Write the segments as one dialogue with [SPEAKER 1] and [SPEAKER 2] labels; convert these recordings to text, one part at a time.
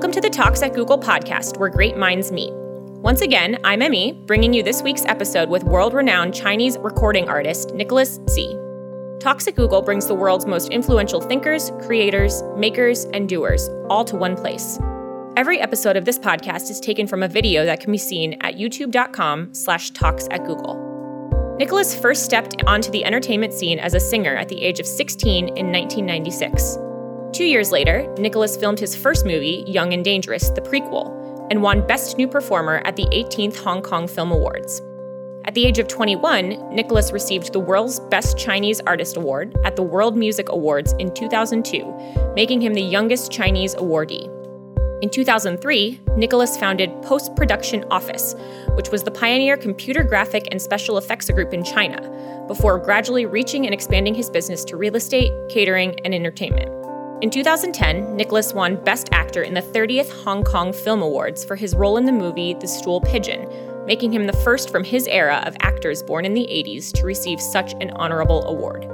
[SPEAKER 1] Welcome to the Talks at Google podcast, where great minds meet. Once again, I'm Emmy, bringing you this week's episode with world renowned Chinese recording artist Nicholas Tse. Talks at Google brings the world's most influential thinkers, creators, makers, and doers all to one place. Every episode of this podcast is taken from a video that can be seen at youtube.com slash talks at Google. Nicholas first stepped onto the entertainment scene as a singer at the age of 16 in 1996. Two years later, Nicholas filmed his first movie, Young and Dangerous, the prequel, and won Best New Performer at the 18th Hong Kong Film Awards. At the age of 21, Nicholas received the World's Best Chinese Artist Award at the World Music Awards in 2002, making him the youngest Chinese awardee. In 2003, Nicholas founded Post Production Office, which was the pioneer computer graphic and special effects group in China, before gradually reaching and expanding his business to real estate, catering, and entertainment. In 2010, Nicholas won Best Actor in the 30th Hong Kong Film Awards for his role in the movie The Stool Pigeon, making him the first from his era of actors born in the 80s to receive such an honorable award.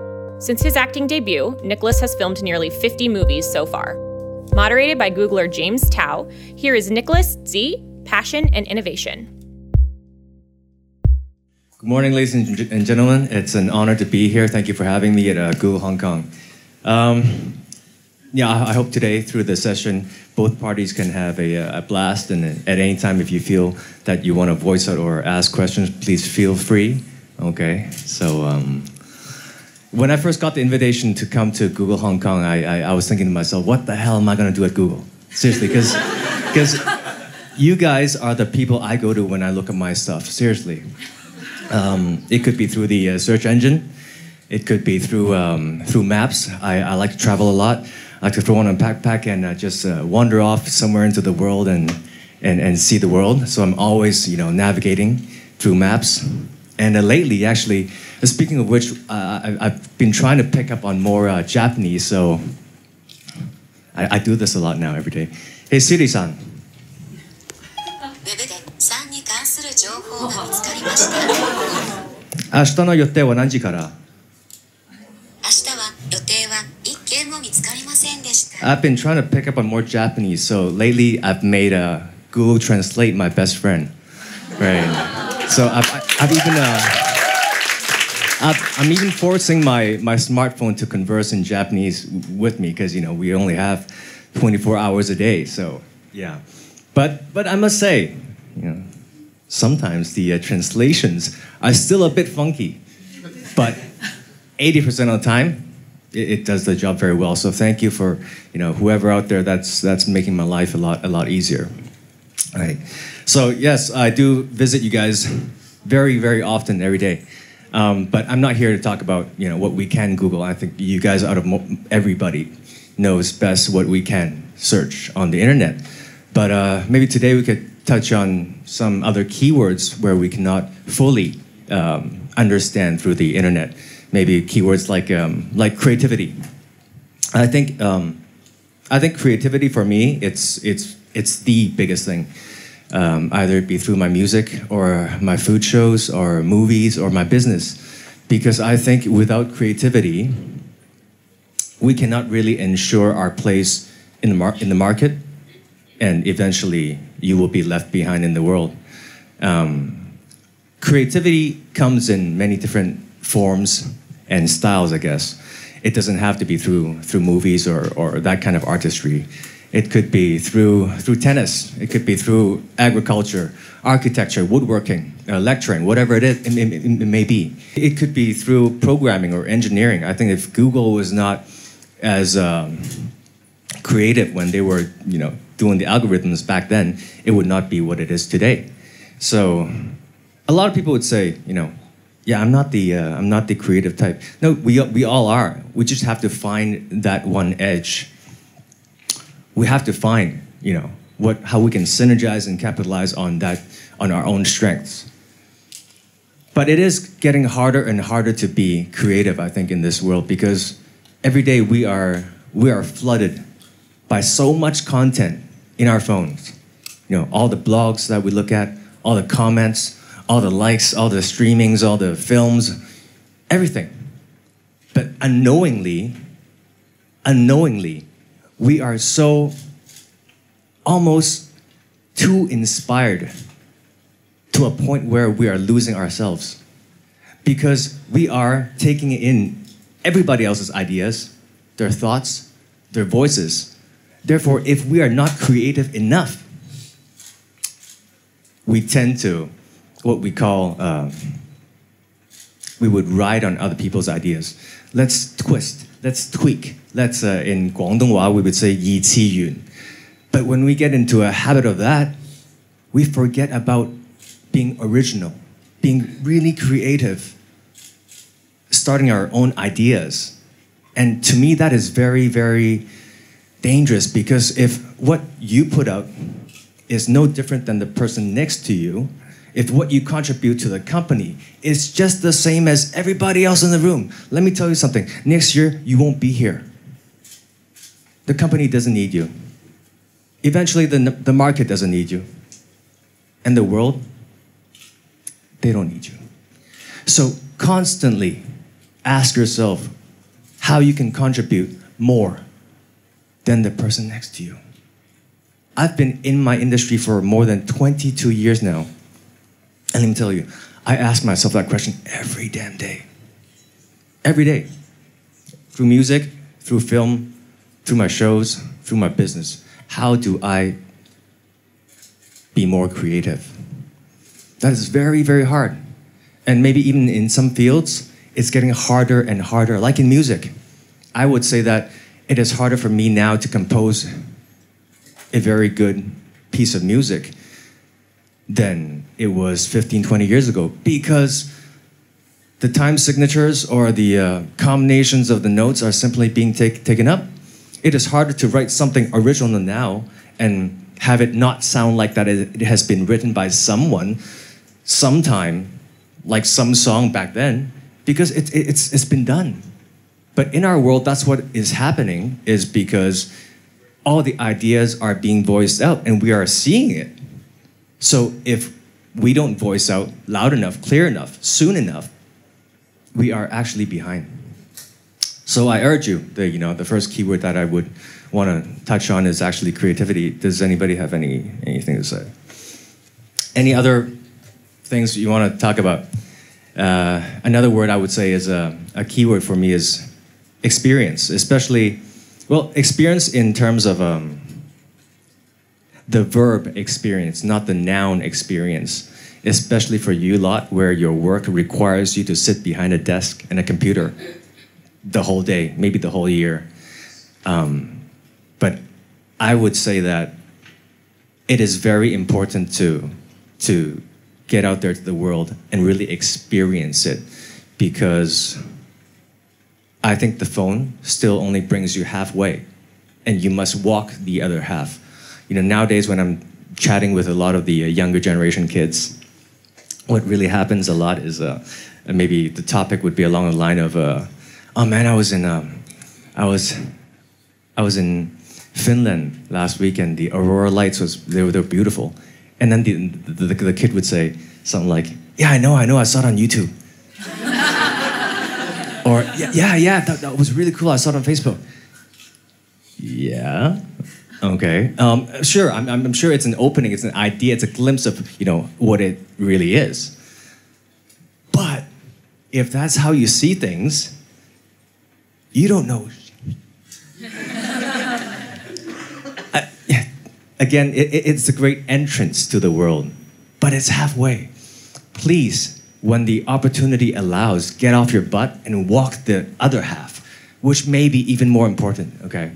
[SPEAKER 1] Since his acting debut, Nicholas has filmed nearly 50 movies so far, Moderated by Googler James Tao, here is Nicholas Tse, Passion and Innovation.
[SPEAKER 2] Good morning, ladies and gentlemen. It's an honor to be here. Thank you for having me at uh, Google Hong Kong. Um, yeah, I hope today through the session, both parties can have a, a blast. And at any time, if you feel that you want to voice out or ask questions, please feel free. Okay, so um, when I first got the invitation to come to Google Hong Kong, I, I, I was thinking to myself, what the hell am I going to do at Google? Seriously, because you guys are the people I go to when I look at my stuff. Seriously. Um, it could be through the uh, search engine. It could be through um, through maps. I, I, like to travel a lot like to throw on a backpack and uh, just uh, wander off somewhere into the world and, and, and see the world. So I'm always, you know, navigating through maps. And uh, lately, actually, uh, speaking of which, uh, I, have been trying to pick up on more uh, Japanese. So I, I, do this a lot now every day. Hey, Siri-san. Ashita? I've been trying to pick up on more Japanese, so lately I've made a Google Translate my best friend. Right. So I've, I've even. Uh, I'm even forcing my, my smartphone to converse in Japanese with me because you know we only have 24 hours a day. So yeah, but but I must say, you know, sometimes the uh, translations are still a bit funky, but 80% of the time, it, it, does the job very well. So thank you for you know whoever out there that's that's making my life a lot a lot easier. All right. So yes, I do visit you guys very very often every day. Um, but I'm not here to talk about you know what we can Google. I think you guys, out of everybody, knows best what we can search on the internet. But uh, maybe today we could touch on some other keywords where we cannot fully um, understand through the internet. Maybe keywords like um, like creativity. I think um, I think creativity for me it's it's it's the biggest thing um, either it be through my music or my food shows or movies or my business. Because I think without creativity, we cannot really ensure our place in the, mar- in the market, and eventually you will be left behind in the world. Um, creativity comes in many different forms and styles, I guess. It doesn't have to be through, through movies or, or that kind of artistry. It could be through through tennis. It could be through agriculture, architecture, woodworking, uh, lecturing, whatever it is, it, it, may be. It could be through programming or engineering. I think if Google was not as um, creative when they were, you know, doing the algorithms back then, it would not be what it is today. So, a lot of people would say, you know, yeah, I'm not the uh, I'm not the creative type. No, we we all are. We just have to find that one edge we have to find, you know, what, how we can synergize and capitalize on that, on our own strengths. But it is getting harder and harder to be creative, I think, in this world because every day we are, we are flooded by so much content in our phones. You know, all the blogs that we look at, all the comments, all the likes, all the streamings, all the films, everything. But unknowingly, unknowingly, we are so almost too inspired to a point where we are losing ourselves because we are taking in everybody else's ideas, their thoughts, their voices. Therefore, if we are not creative enough, we tend to what we call uh, we would ride on other people's ideas. Let's twist, let's tweak. Let's uh, in Guangdonghua we would say yi qi yun. But when we get into a habit of that, we forget about being original, being really creative, starting our own ideas. And to me, that is very, very dangerous because if what you put out is no different than the person next to you, if what you contribute to the company is just the same as everybody else in the room, let me tell you something. Next year, you won't be here. The company doesn't need you. Eventually, the, the market doesn't need you. And the world, they don't need you. So, constantly ask yourself how you can contribute more than the person next to you. I've been in my industry for more than 22 years now. And let me tell you, I ask myself that question every damn day. Every day. Through music, through film, through my shows, through my business. How do I be more creative? That is very, very hard. And maybe even in some fields, it's getting harder and harder. Like in music, I would say that it is harder for me now to compose a very good piece of music than it was 15, 20 years ago because the time signatures or the uh, combinations of the notes are simply being take, taken up. It is harder to write something original now and have it not sound like that it, has been written by someone sometime, like some song back then, because it, it, it's, it's been done. But in our world, that's what is happening, is because all the ideas are being voiced out and we are seeing it. So if we don't voice out loud enough, clear enough, soon enough, we are actually behind. So I urge you, the, you know, the first keyword that I would want to touch on is actually creativity. Does anybody have any anything to say? Any other things you want to talk about? Uh, another word I would say is a, a keyword for me is experience, especially well, experience in terms of um, the verb experience, not the noun experience, especially for you lot where your work requires you to sit behind a desk and a computer the whole day, maybe the whole year. Um, but I would say that it is very important to to get out there to the world and really experience it because I think the phone still only brings you halfway, and you must walk the other half. You know, nowadays when I'm chatting with a lot of the uh, younger generation kids, what really happens a lot is uh, maybe the topic would be along the line of, uh, "Oh man, I was in, um, I was, I was in Finland last weekend. The aurora lights was they were, they were beautiful," and then the, the, the kid would say something like, "Yeah, I know, I know, I saw it on YouTube." Or, yeah, yeah, yeah that, that, was really cool. I saw it on Facebook. Yeah. Okay. Um, sure. I'm, I'm sure it's an opening. It's an idea. It's a glimpse of you know what it really is. But if that's how you see things, you don't know. Again, it, it's a great entrance to the world, but it's halfway. Please when the opportunity allows, get off your butt and walk the other half, which may be even more important, okay?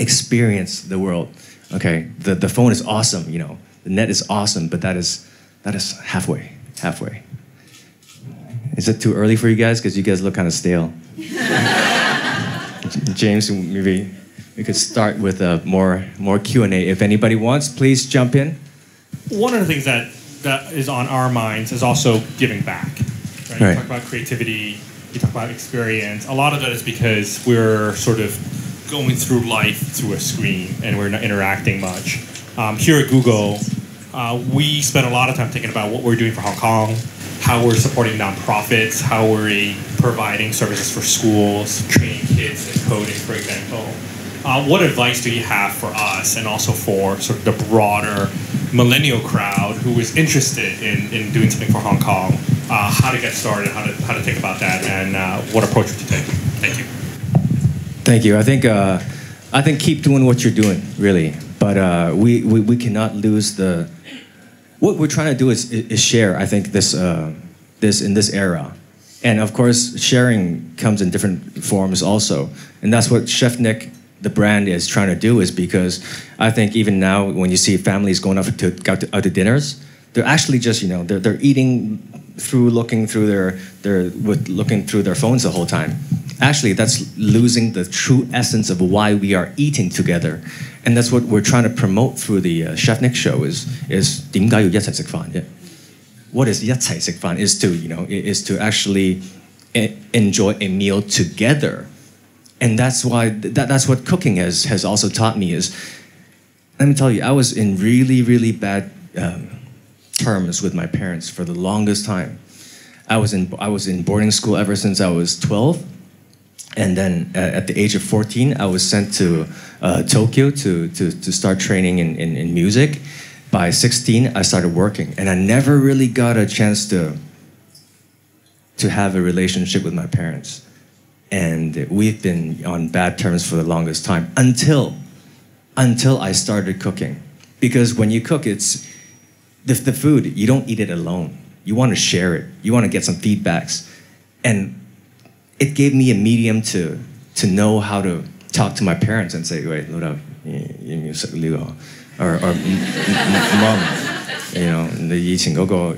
[SPEAKER 2] Experience the world, okay? The, the phone is awesome, you know, the net is awesome, but that is, that is halfway, halfway. Is it too early for you guys? Because you guys look kind of stale. James, maybe we could start with a more, more Q&A. If anybody wants, please jump in.
[SPEAKER 3] One of the things that that is on our minds is also giving back. Right? right. You talk about creativity, you talk about experience. A lot of that is because we're sort of going through life through a screen and we're not interacting much. Um, here at Google, uh, we spend a lot of time thinking about what we're doing for Hong Kong, how we're supporting nonprofits, how we're providing services for schools, training kids in coding, for example. uh, what advice do you have for us and also for sort of the broader millennial crowd who is interested in, in doing something for Hong Kong? Uh, how to get started, how to, how to think about that, and uh, what approach would you take? Thank you.
[SPEAKER 2] Thank you. I think uh, I think keep doing what you're doing, really. But uh, we, we, we cannot lose the. What we're trying to do is, is share. I think this uh, this in this era, and of course sharing comes in different forms also, and that's what Chef Nick the brand is trying to do is because I think even now when you see families going out to out to, out to dinners, they're actually just you know they're, they're eating through looking through their their with looking through their phones the whole time. Actually, that's losing the true essence of why we are eating together, and that's what we're trying to promote through the uh, Chef Nick show is is 点解要一齐食饭啫？What is 一齐食饭 is to you know is to actually enjoy a meal together and that's why that, that's what cooking has has also taught me is let me tell you i was in really really bad um, terms with my parents for the longest time i was in i was in boarding school ever since i was 12 and then uh, at the age of 14 i was sent to uh, tokyo to, to, to start training in, in, in music by 16 i started working and i never really got a chance to to have a relationship with my parents and we've been on bad terms for the longest time until until I started cooking. Because when you cook, it's the, the food, you don't eat it alone. You want to share it. You want to get some feedbacks. And it gave me a medium to to know how to talk to my parents and say, wait, look up, or, or mom, you know, the eating go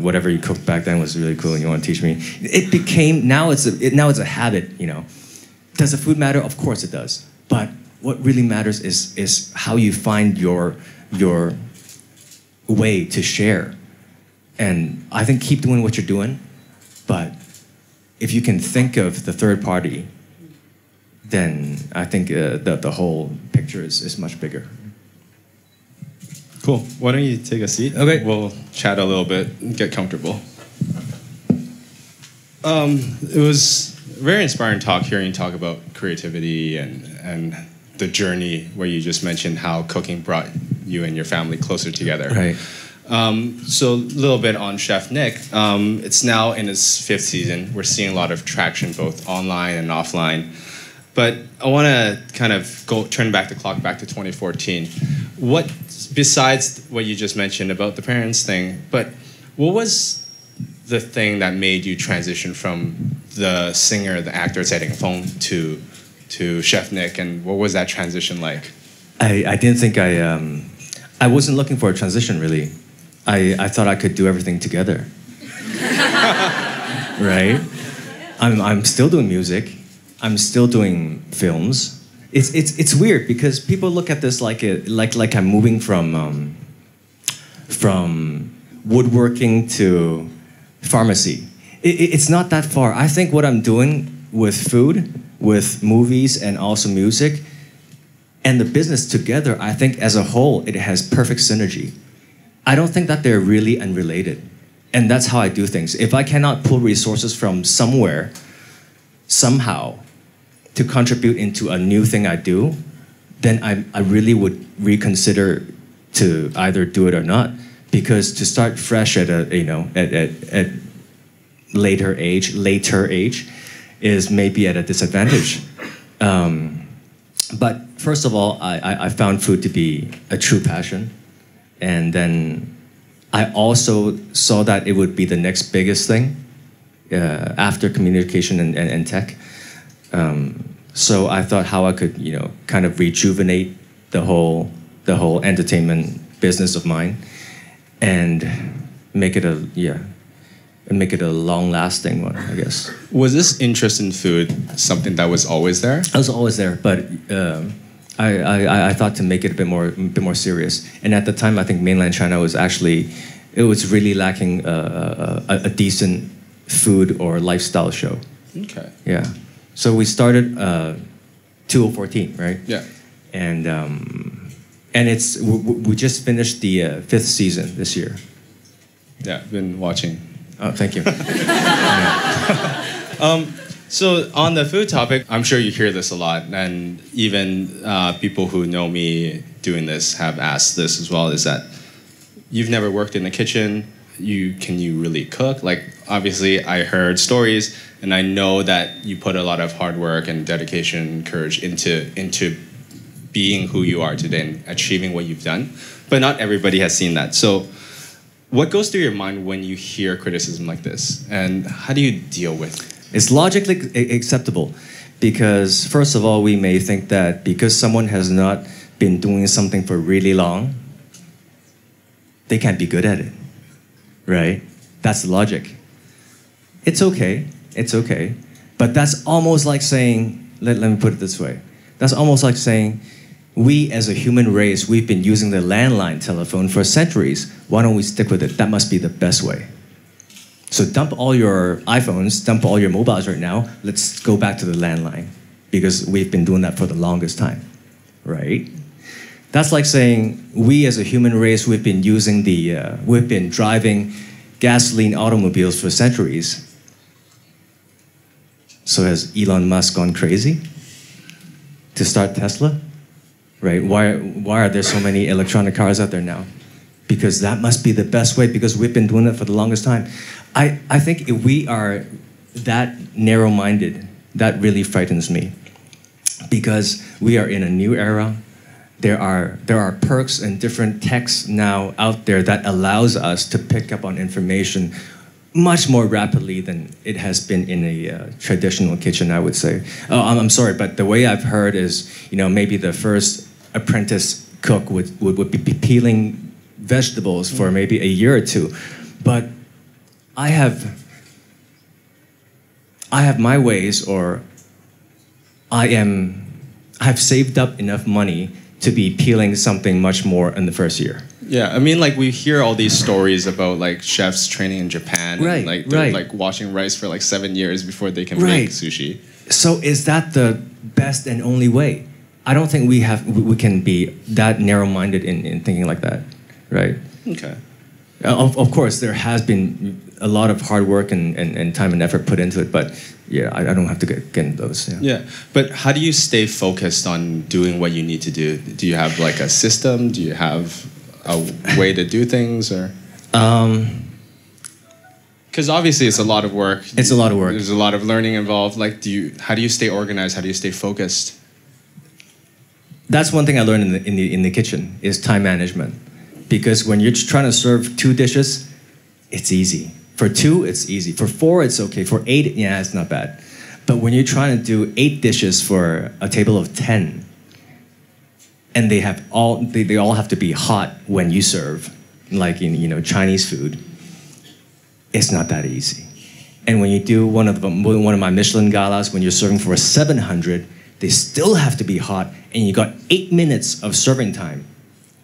[SPEAKER 2] whatever you cooked back then was really cool, and you want to teach me. It became now it's a it, now it's a habit. You know, does the food matter? Of course it does. But what really matters is is how you find your your way to share. And I think keep doing what you're doing, but if you can think of the third party, then I think uh, the the whole picture is, is much bigger.
[SPEAKER 4] Cool. Why don't you take a seat?
[SPEAKER 2] Okay.
[SPEAKER 4] We'll chat a little bit, get comfortable. Um, it was very inspiring talk hearing you talk about creativity and and the journey where you just mentioned how cooking brought you and your family closer together.
[SPEAKER 2] Right.
[SPEAKER 4] Um, so a little bit on Chef Nick. Um, it's now in its fifth season. We're seeing a lot of traction both online and offline. But I want to kind of go turn back the clock back to 2014. What besides what you just mentioned about the parents thing, but what was the thing that made you transition from the singer, the actor setting phone to to Chef Nick, and what was that transition like?
[SPEAKER 2] I, I didn't think I um, I wasn't looking for a transition really. I, I thought I could do everything together. right? I'm I'm still doing music. I'm still doing films it's it's it's weird because people look at this like it like like I'm moving from um, from woodworking to pharmacy. It, it's not that far. I think what I'm doing with food, with movies, and also music, and the business together, I think as a whole, it has perfect synergy. I don't think that they're really unrelated, and that's how I do things. If I cannot pull resources from somewhere, somehow, to contribute into a new thing I do, then I, I really would reconsider to either do it or not. Because to start fresh at a you know at, at, at later age, later age, is maybe at a disadvantage. Um, but first of all, I, I found food to be a true passion, and then I also saw that it would be the next biggest thing uh, after communication and, and, and tech. Um, so I thought how I could, you know, kind of rejuvenate the whole the whole entertainment business of mine, and make it a yeah, and make it a long lasting one, I guess.
[SPEAKER 4] Was this interest in food something that was always there?
[SPEAKER 2] I was always there, but. Um, I, I, I thought to make it a bit more a bit more serious, and at the time, I think mainland China was actually it was really lacking a, a, a decent food or lifestyle show.
[SPEAKER 4] Okay.
[SPEAKER 2] Yeah. So we started uh, 2014, right?
[SPEAKER 4] Yeah.
[SPEAKER 2] And um, and it's we, we just finished the uh, fifth season this year.
[SPEAKER 4] Yeah, been watching.
[SPEAKER 2] Oh, thank you.
[SPEAKER 4] um, So on the food topic, I'm sure you hear this a lot, and even uh, people who know me doing this have asked this as well. Is that you've never worked in the kitchen? You can you really cook? Like obviously, I heard stories, and I know that you put a lot of hard work and dedication, and courage into into being who you are today and achieving what you've done. But not everybody has seen that. So what goes through your mind when you hear criticism like this, and how do you deal with it?
[SPEAKER 2] It's logically acceptable because, first of all, we may think that because someone has not been doing something for really long, they can't be good at it. Right? That's logic. It's okay. It's okay. But that's almost like saying, let, let me put it this way. That's almost like saying, we as a human race, we've been using the landline telephone for centuries. Why don't we stick with it? That must be the best way. So dump all your iPhones, dump all your mobiles right now. Let's go back to the landline because we've been doing that for the longest time, right? That's like saying we as a human race, we've been using the, uh, we've been driving gasoline automobiles for centuries. So has Elon Musk gone crazy to start Tesla? Right? Why, why are there so many electronic cars out there now? Because that must be the best way because we've been doing it for the longest time. I, I think if we are that narrow minded, that really frightens me. Because we are in a new era. There are, there are perks and different texts now out there that allows us to pick up on information much more rapidly than it has been in a uh, traditional kitchen, I would say. Oh, I'm, I'm, sorry, but the way I've heard is, you know, maybe the first apprentice cook would, would, would be peeling vegetables for maybe a year or two. But I have I have my ways or I am I have saved up enough money to be peeling something much more in the first year.
[SPEAKER 4] Yeah, I mean, like we hear all these stories about like chefs training in Japan,
[SPEAKER 2] right?
[SPEAKER 4] And, like
[SPEAKER 2] they're right.
[SPEAKER 4] like washing rice for like seven years before they can right. make sushi.
[SPEAKER 2] So is that the best and only way? I don't think we have we can be that narrow-minded in, in thinking like that, right?
[SPEAKER 4] Okay.
[SPEAKER 2] Of, of course, there has been a lot of hard work and, and, and time and effort put into it, but yeah, I, I don't have to get, get into those. Yeah.
[SPEAKER 4] yeah, but how do you stay focused on doing what you need to do? Do you have like a system? Do you have a way to do things, or?
[SPEAKER 2] Um,
[SPEAKER 4] because obviously it's a lot of work.
[SPEAKER 2] It's a lot of work.
[SPEAKER 4] There's a lot of learning involved. Like, do you? How do you stay organized? How do you stay focused?
[SPEAKER 2] That's one thing I learned in the in the, in the kitchen is time management because when you're trying to serve two dishes, it's easy. For two, it's easy. For four, it's okay. For eight, yeah, it's not bad. But when you're trying to do eight dishes for a table of 10, and they have all they, they all have to be hot when you serve, like in you know Chinese food, it's not that easy. And when you do one of them, one of my Michelin galas, when you're serving for a 700, they still have to be hot, and you got eight minutes of serving time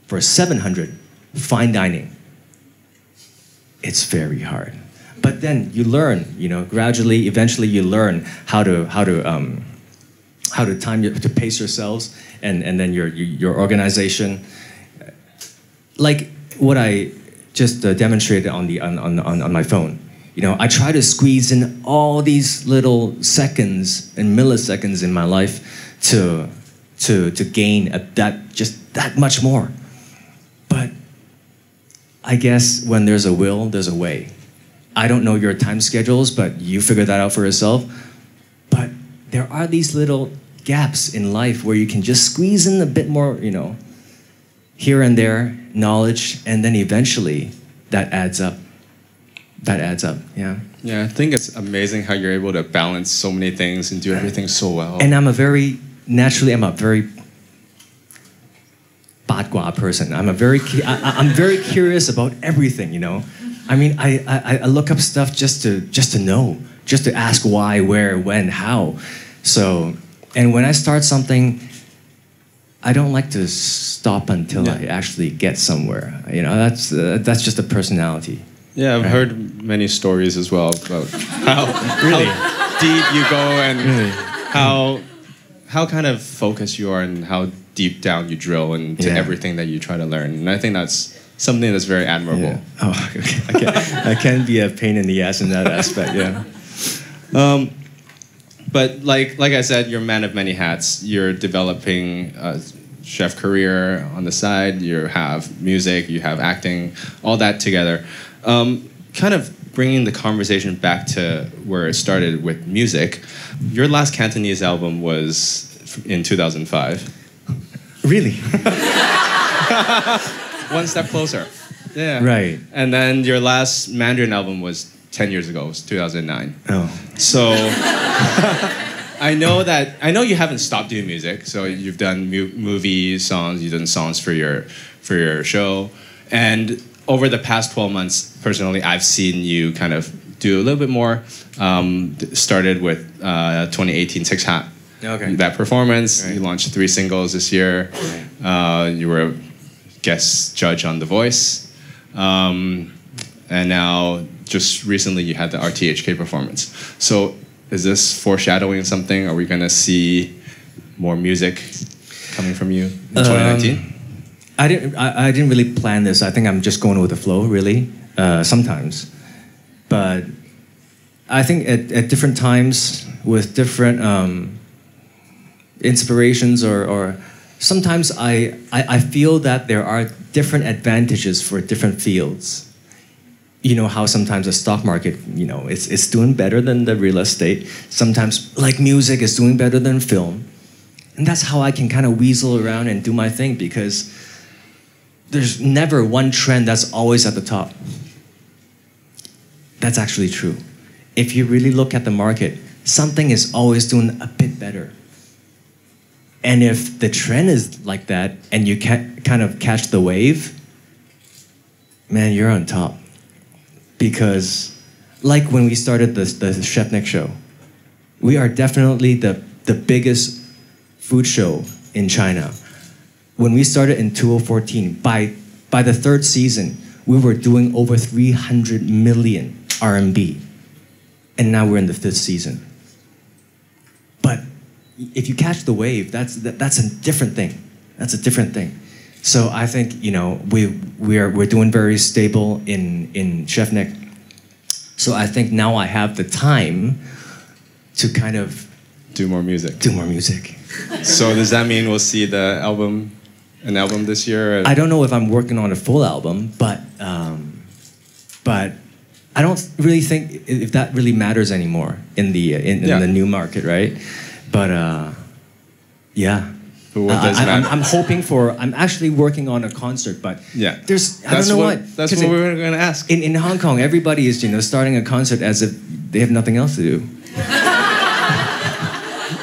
[SPEAKER 2] for a 700 fine dining. It's very hard. But then you learn, you know, gradually, eventually you learn how to, how to, um, how to time, to pace yourselves and, and then your, your organization. Like what I just uh, demonstrated on, the, on, on, on my phone. You know, I try to squeeze in all these little seconds and milliseconds in my life to, to, to gain a, that, just that much more. But I guess when there's a will, there's a way. I don't know your time schedules, but you figure that out for yourself. But there are these little gaps in life where you can just squeeze in a bit more, you know, here and there knowledge, and then eventually that adds up. That adds up, yeah.
[SPEAKER 4] Yeah, I think it's amazing how you're able to balance so many things and do everything so well.
[SPEAKER 2] And I'm a very, naturally, I'm a very 八卦 person. I'm a very I, am very curious about everything. You know, I mean, I, I, I look up stuff just to just to know, just to ask why, where, when, how. So, and when I start something, I don't like to stop until yeah. I actually get somewhere. You know, that's uh, that's just a personality.
[SPEAKER 4] Yeah, I've right? heard many stories as well about how really how deep you go and really? how how kind of focused you are and how deep down you drill into yeah. everything that you try to learn. And I think that's something that's very admirable. Yeah.
[SPEAKER 2] Oh, okay. I, can, I can be a pain in the ass in that aspect, yeah.
[SPEAKER 4] Um, but like like I said, you're a man of many hats. You're developing a chef career on the side. You have music. You have acting. All that together, um, kind of bringing the conversation back to where it started with music. Your last Cantonese album was in 2005.
[SPEAKER 2] Really?
[SPEAKER 4] One step closer. Yeah.
[SPEAKER 2] Right.
[SPEAKER 4] And then your last Mandarin album was 10 years ago, it was 2009.
[SPEAKER 2] Oh.
[SPEAKER 4] So I know that I know you haven't stopped doing music. So you've done mu- movie songs, you've done songs for your for your show, and over the past 12 months, personally, I've seen you kind of do a little bit more. Um, started with uh, 2018 Six Hat.
[SPEAKER 2] Okay.
[SPEAKER 4] That performance.
[SPEAKER 2] Right.
[SPEAKER 4] You launched three singles this year. Uh, you were guest judge on The Voice. Um, and now, just recently, you had the RTHK performance. So, is this foreshadowing something? Are we going to see more music coming from you in 2019?
[SPEAKER 2] I didn't. I, I didn't really plan this. I think I'm just going with the flow, really. Uh, sometimes, but I think at, at different times with different um, inspirations, or, or sometimes I, I I feel that there are different advantages for different fields. You know how sometimes the stock market, you know, it's it's doing better than the real estate. Sometimes, like music, is doing better than film, and that's how I can kind of weasel around and do my thing because there's never one trend that's always at the top. That's actually true. If you really look at the market, something is always doing a bit better. And if the trend is like that and you can kind of catch the wave, man, you're on top. Because, like when we started the, the Chef Nick show, we are definitely the, the biggest food show in China when we started in 2014, by, by the third season, we were doing over 300 million RMB. And now we're in the fifth season. If you catch the wave, that's, that, that's a different thing. That's a different thing. So I think, you know, we, we're, we're doing very stable in, in Chef Nick. So I think now I have the time to kind of
[SPEAKER 4] Do more music.
[SPEAKER 2] do more music.
[SPEAKER 4] So does that mean we'll see the album, an album this year?
[SPEAKER 2] I don't know if I'm working on a full album, but um, but I don't really think if that really matters anymore in the in, in
[SPEAKER 4] Yeah.
[SPEAKER 2] the new market, right? But uh, yeah. Uh,
[SPEAKER 4] does
[SPEAKER 2] I, I'm. I'm hoping for. I'm actually working on a concert, but
[SPEAKER 4] Yeah.
[SPEAKER 2] there's I
[SPEAKER 4] That's
[SPEAKER 2] don't know
[SPEAKER 4] what,
[SPEAKER 2] what.
[SPEAKER 4] That's what
[SPEAKER 2] in-
[SPEAKER 4] we were going to ask.
[SPEAKER 2] in, in Hong Kong, everybody is you know starting a concert as if they have nothing else to do.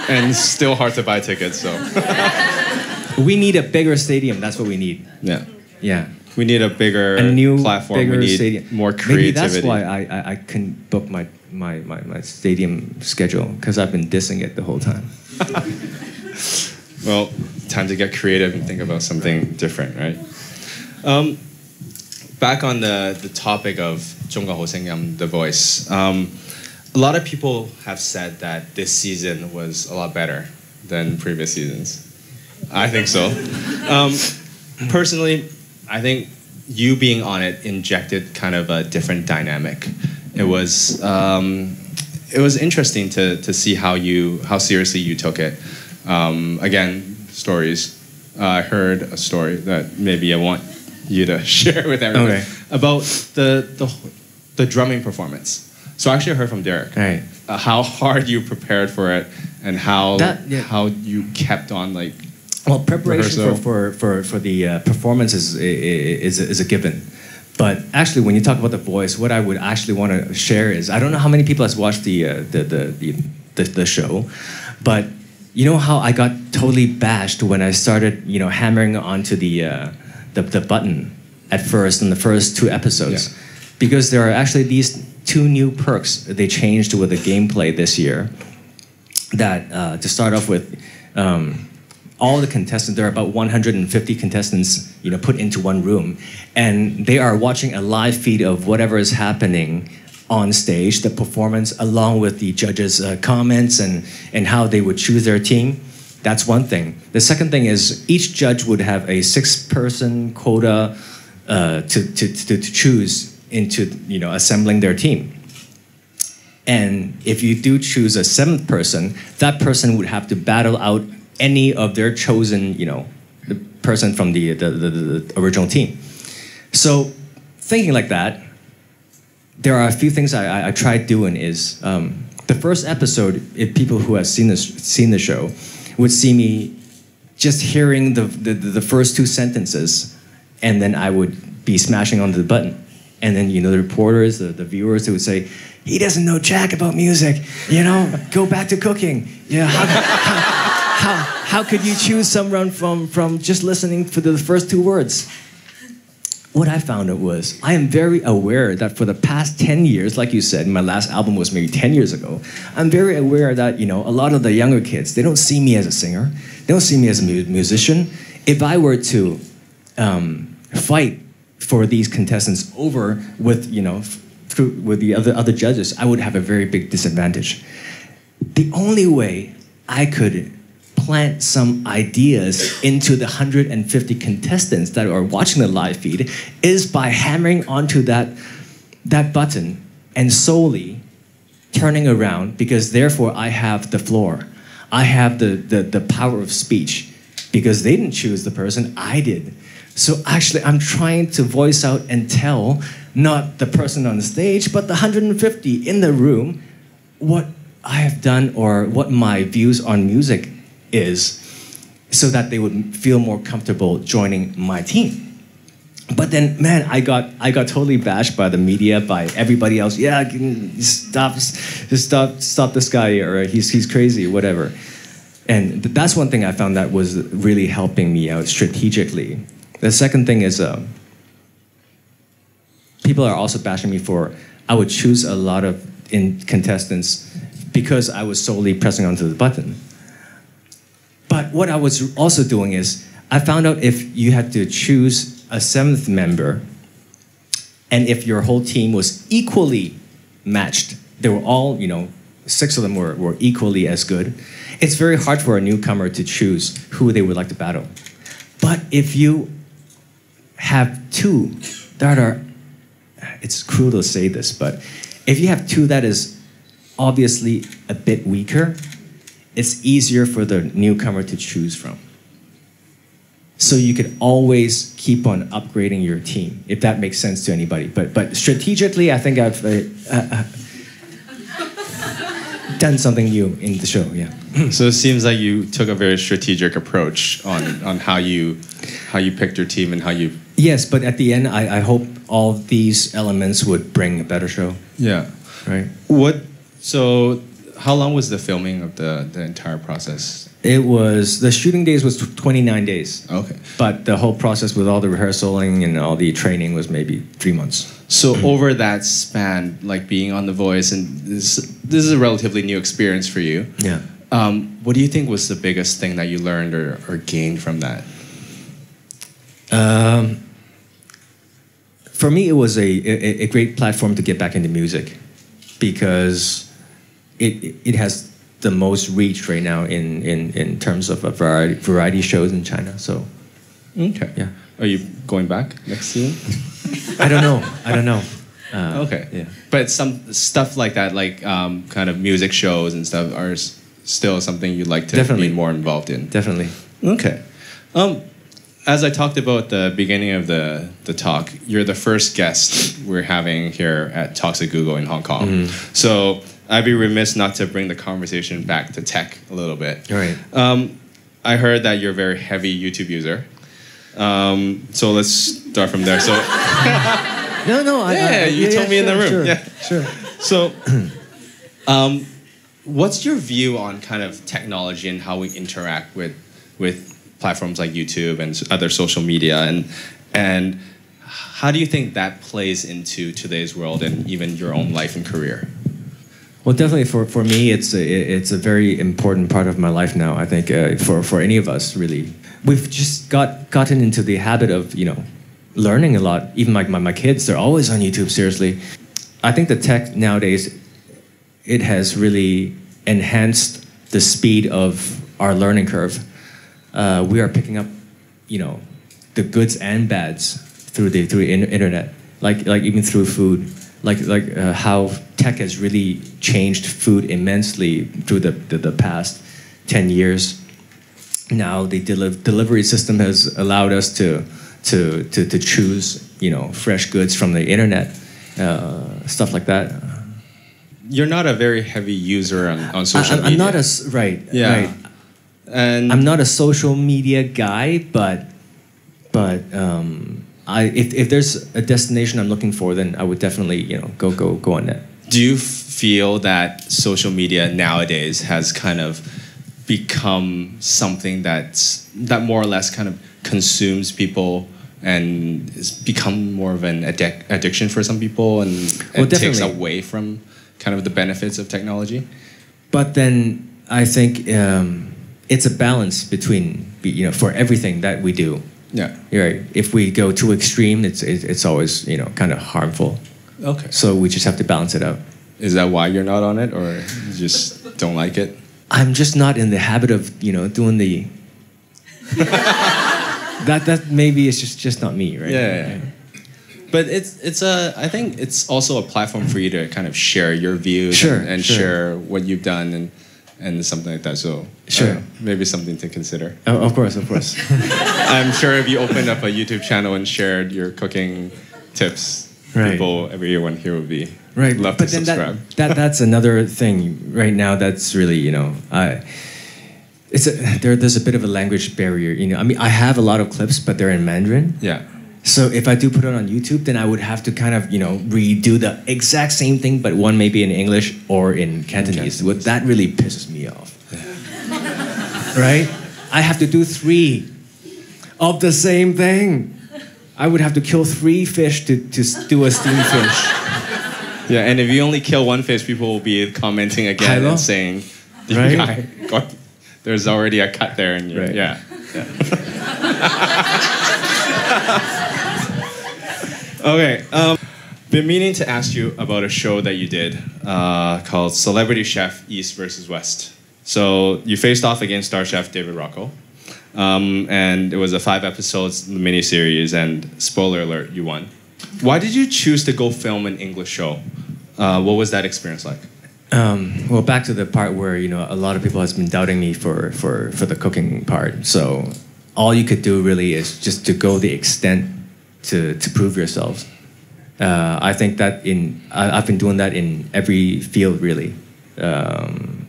[SPEAKER 4] and still hard to buy tickets. So
[SPEAKER 2] We need a bigger stadium. That's what we need.
[SPEAKER 4] yeah,
[SPEAKER 2] Yeah.
[SPEAKER 4] we need a bigger
[SPEAKER 2] a new
[SPEAKER 4] platform.
[SPEAKER 2] bigger
[SPEAKER 4] we need
[SPEAKER 2] stadium.
[SPEAKER 4] more creativity.
[SPEAKER 2] Maybe that's why I, I, I couldn't book my, my, my, my stadium schedule because I've been dissing it the whole time.
[SPEAKER 4] well, time to get creative and think about something different, right? Um, back on the, the topic of Zhongguo Hosengyam, The Voice. Um, a lot of people have said that this season was a lot better than previous seasons. I think so. Um, personally, I think you being on it injected kind of a different dynamic it was um, it was interesting to, to see how you how seriously you took it. Um, again, stories. Uh, I heard a story that maybe I want you to share with everyone
[SPEAKER 2] Okay.
[SPEAKER 4] about the, the the drumming performance. So I actually heard from Derek
[SPEAKER 2] Right.
[SPEAKER 4] uh, how hard you prepared for it and how
[SPEAKER 2] That- yeah.
[SPEAKER 4] how you kept on like
[SPEAKER 2] Well, preparation for, for, for, for the uh, performance is, is, is a given. But actually, when you talk about the voice, what I would actually want to share is I don't know how many people has watched the, uh, the, the, the, the, show, but you know how I got totally bashed when I started, you know, hammering onto the, uh, the, the button at first in the first two episodes.
[SPEAKER 4] Yeah.
[SPEAKER 2] Because there are actually these two new perks they changed with the gameplay this year that uh, to start off with, um, all the contestants, there are about 150 contestants, you know, put into one room, and they are watching a live feed of whatever is happening on stage, the performance, along with the judges' uh, comments and, and how they would choose their team. That's one thing. The second thing is each judge would have a six-person quota uh, to, to, to, to choose into, you know, assembling their team. And if you do choose a seventh person, that person would have to battle out any of their chosen, you know, the person from the, the, the, the original team. So thinking like that, there are a few things I, I, I tried doing is um, the first episode, if people who have seen this seen the show would see me just hearing the, the, the first two sentences, and then I would be smashing onto the button. And then, you know, the reporters, the, the viewers, they would say, he doesn't know jack about music, you know, go back to cooking. Yeah, how, how, how, how could you choose someone from, from just listening for the first two words? what I found out was I am very aware that for the past 10 years, like you said, my last album was maybe 10 years ago, I'm very aware that, you know, a lot of the younger kids, they don't see me as a singer, they don't see me as a mu- musician. If I were to um, fight for these contestants over with, you know, with the other, other judges, I would have a very big disadvantage. The only way I could plant some ideas into the 150 contestants that are watching the live feed is by hammering onto that, that button and solely turning around because therefore I have the floor. I have the, the, the power of speech because they didn't choose the person, I did. So actually, I'm trying to voice out and tell not the person on the stage, but the 150 in the room what I have done or what my views on music is so that they would feel more comfortable joining my team. But then, man, I got I got totally bashed by the media, by everybody else. Yeah, stop, stop, stop this guy, or he's he's crazy, whatever. And that's one thing I found that was really helping me out strategically. The second thing is, uh, people are also bashing me for I would choose a lot of in contestants because I was solely pressing onto the button. But what I was also doing is, I found out if you had to choose a seventh member, and if your whole team was equally matched, they were all, you know, six of them were, were equally as good, it's very hard for a newcomer to choose who they would like to battle. But if you have two that are, it's cruel to say this, but if you have two that is obviously a bit weaker, it's easier for the newcomer to choose from. So you could always keep on upgrading your team, if that makes sense to anybody. But but strategically, I think I've uh, uh, done something new in the show. Yeah.
[SPEAKER 4] so it seems like you took a very strategic approach on on how you how you picked your team and how you.
[SPEAKER 2] Yes, but at the end, I, I hope all these elements would bring a better show.
[SPEAKER 4] Yeah.
[SPEAKER 2] Right.
[SPEAKER 4] What so how long was the filming of the, the entire process?
[SPEAKER 2] It was the shooting days was 29 days.
[SPEAKER 4] Okay.
[SPEAKER 2] But the whole process with all the rehearsaling and all the training was maybe three months.
[SPEAKER 4] So over that span, like being on The Voice, and this this is a relatively new experience for you.
[SPEAKER 2] Yeah.
[SPEAKER 4] Um, what do you think was the biggest thing that you learned or, or gained from that?
[SPEAKER 2] Um, for me, it was a, a, a great platform to get back into music because it, it has the most reach right now in, in, in terms of a variety, variety shows in China. So,
[SPEAKER 4] okay.
[SPEAKER 2] Yeah.
[SPEAKER 4] Are you going back next season?
[SPEAKER 2] I don't know. I don't know. Uh,
[SPEAKER 4] okay.
[SPEAKER 2] Yeah.
[SPEAKER 4] But some stuff like that, like um, kind of music shows and stuff, are s- still something you'd like to
[SPEAKER 2] Definitely.
[SPEAKER 4] be more involved in.
[SPEAKER 2] Definitely.
[SPEAKER 4] Okay. Um, as I talked about at the beginning of the, the talk, you're the first guest we're having here at Talks at Google in Hong Kong. So I'd be remiss not to bring the conversation back to tech a little bit.
[SPEAKER 2] All right.
[SPEAKER 4] Um, I heard that you're a very heavy YouTube user. Um, so let's start from there. So,
[SPEAKER 2] No, no. I,
[SPEAKER 4] Yeah,
[SPEAKER 2] I,
[SPEAKER 4] you told me in the room.
[SPEAKER 2] Sure,
[SPEAKER 4] Yeah.
[SPEAKER 2] sure.
[SPEAKER 4] so um, what's your view on kind of technology and how we interact with with platforms like YouTube and other social media and and how do you think that plays into today's world and even your own life and career?
[SPEAKER 2] Well, definitely for, for me, it's a, it's a very important part of my life now. I think uh, for, for any of us, really, we've just got gotten into the habit of you know learning a lot. Even like my, my kids, they're always on YouTube. Seriously, I think the tech nowadays it has really enhanced the speed of our learning curve. Uh, we are picking up, you know, the goods and bads through the through the in- internet, like like even through food. Like like uh, how tech has really changed food immensely through the, the, the past 10 years. Now the deli- delivery system has allowed us to, to, to, to choose, you know, fresh goods from the internet, uh, stuff like that.
[SPEAKER 4] You're not a very heavy user on, on social
[SPEAKER 2] I,
[SPEAKER 4] media.
[SPEAKER 2] I'm not a right.
[SPEAKER 4] Yeah.
[SPEAKER 2] Right.
[SPEAKER 4] and
[SPEAKER 2] I'm not a social media guy, but but um, I if, if there's a destination I'm looking for, then I would definitely you know go go go on that.
[SPEAKER 4] Do you feel that social media nowadays has kind of become something that's that more or less kind of consumes people and has become more of an addic- addiction for some people and,
[SPEAKER 2] Well,
[SPEAKER 4] takes away from kind of the benefits of technology?
[SPEAKER 2] But then I think um, it's a balance between you know for everything that we do.
[SPEAKER 4] Yeah.
[SPEAKER 2] You're right. If we go too extreme, it's it, it's always you know kind of harmful.
[SPEAKER 4] Okay.
[SPEAKER 2] So we just have to balance it out.
[SPEAKER 4] Is that why you're not on it or you just don't like it?
[SPEAKER 2] I'm just not in the habit of you know doing the. that that maybe it's just just not me, right?
[SPEAKER 4] Yeah, yeah, yeah. But it's it's a I think it's also a platform for you to kind of share your views
[SPEAKER 2] Sure,
[SPEAKER 4] and, and
[SPEAKER 2] sure.
[SPEAKER 4] share what you've done and and something like that. So uh,
[SPEAKER 2] Sure.
[SPEAKER 4] don't maybe something to consider.
[SPEAKER 2] Oh, of course, of course.
[SPEAKER 4] I'm sure if you opened up a YouTube channel and shared your cooking tips,
[SPEAKER 2] Right.
[SPEAKER 4] people everyone here would be
[SPEAKER 2] right
[SPEAKER 4] love
[SPEAKER 2] but
[SPEAKER 4] to
[SPEAKER 2] then
[SPEAKER 4] subscribe.
[SPEAKER 2] That, that that's another thing right now that's really you know i it's a, there, there's a bit of a language barrier you know i mean i have a lot of clips but they're in mandarin
[SPEAKER 4] yeah.
[SPEAKER 2] So if i do put it on youtube then i would have to kind of you know redo the exact same thing but one maybe in english or in cantonese. Well, that really pisses me off right i have to do three of the same thing i would have to kill three fish to, to do a steamed fish
[SPEAKER 4] Yeah, and if you only kill one fish, people will be commenting again
[SPEAKER 2] Hello?
[SPEAKER 4] and saying, "You
[SPEAKER 2] Right?
[SPEAKER 4] guy there's already a cut there," and
[SPEAKER 2] Right.
[SPEAKER 4] yeah. okay. Um, been meaning to ask you about a show that you did uh, called Celebrity Chef East versus West. So you faced off against star chef David Rocco, um, and it was a five episodes miniseries. And spoiler alert, you won. Why did you choose to go film an English show? Uh, what was that experience like?
[SPEAKER 2] Um, well, back to the part where you know a lot of people has been doubting me for for for the cooking part. So all you could do really is just to go the extent to to prove yourselves. Uh, I think that in I, I've been doing that in every field really. Um,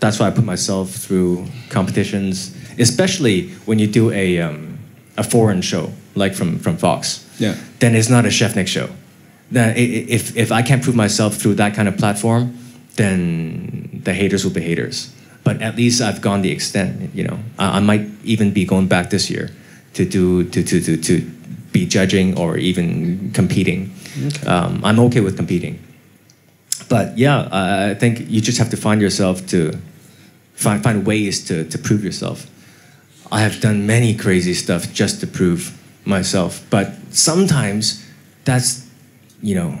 [SPEAKER 2] that's why I put myself through competitions, especially when you do a um, a foreign show like from from Fox.
[SPEAKER 4] Yeah.
[SPEAKER 2] Then it's not a Chef Nick show. Then if if I can't prove myself through that kind of platform, then the haters will be haters. But at least I've gone the extent. You know, I, I might even be going back this year to do to to to to be judging or even competing. Um, I'm okay with competing. But yeah, I think you just have to find yourself to find find ways to to prove yourself. I have done many crazy stuff just to prove myself, but sometimes that's you know